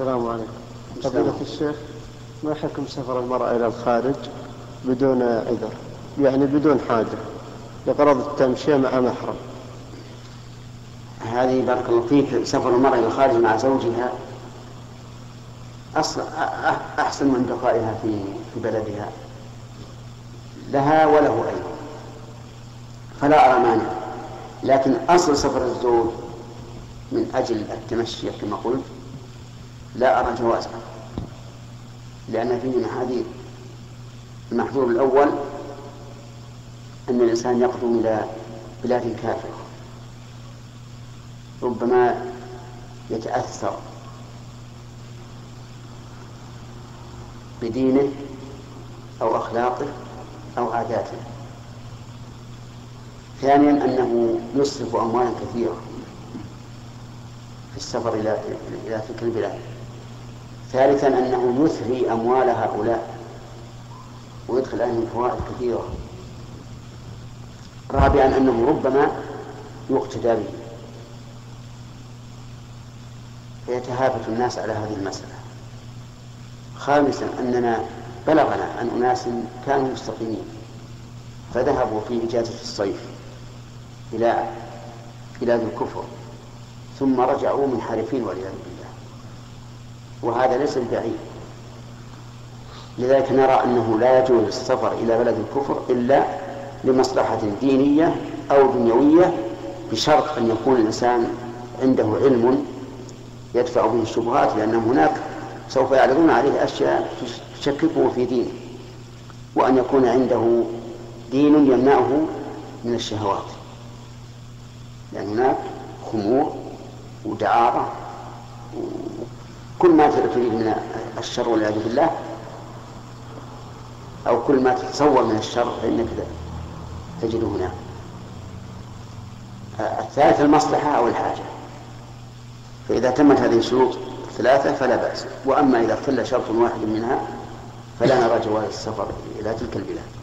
السلام عليكم. فضيلة الشيخ ما حكم سفر المرأة إلى الخارج بدون عذر؟ يعني بدون حاجة لغرض التمشية مع محرم. هذه بارك الله فيك سفر المرأة إلى الخارج مع زوجها أصل أحسن من بقائها في في بلدها. لها وله أيضا. فلا أرى مانع. لكن أصل سفر الزوج من أجل التمشي كما قلت لا أرى جوازه لأن فيه محاذير المحذور الأول أن الإنسان يقدم إلى بلاد كافرة ربما يتأثر بدينه أو أخلاقه أو عاداته. ثانيا أنه يصرف أموالا كثيرة في السفر إلى إلى تلك البلاد. ثالثا أنه يثري أموال هؤلاء ويدخل عليهم فوائد كثيرة. رابعا أنه ربما يقتدى به. فيتهافت الناس على هذه المسألة. خامسا أننا بلغنا عن أناس كانوا مستقيمين فذهبوا في إجازة الصيف إلى بلاد الكفر ثم رجعوا منحرفين والعياذ بالله. وهذا ليس ببعيد. لذلك نرى أنه لا يجوز السفر إلى بلد الكفر إلا لمصلحة دينية أو دنيوية بشرط أن يكون الإنسان عنده علم يدفع به الشبهات لأن هناك سوف يعرضون عليه أشياء تشككه في دينه وأن يكون عنده دين يمنعه من الشهوات. لأن هناك خمور ودعارة وكل ما تريد من الشر والعياذ بالله أو كل ما تتصور من الشر فإنك تجده هناك الثالث المصلحة أو الحاجة. فإذا تمت هذه الشروط الثلاثة فلا بأس. وأما إذا اختل شرط واحد منها فلا نرى جواز السفر إلى تلك البلاد.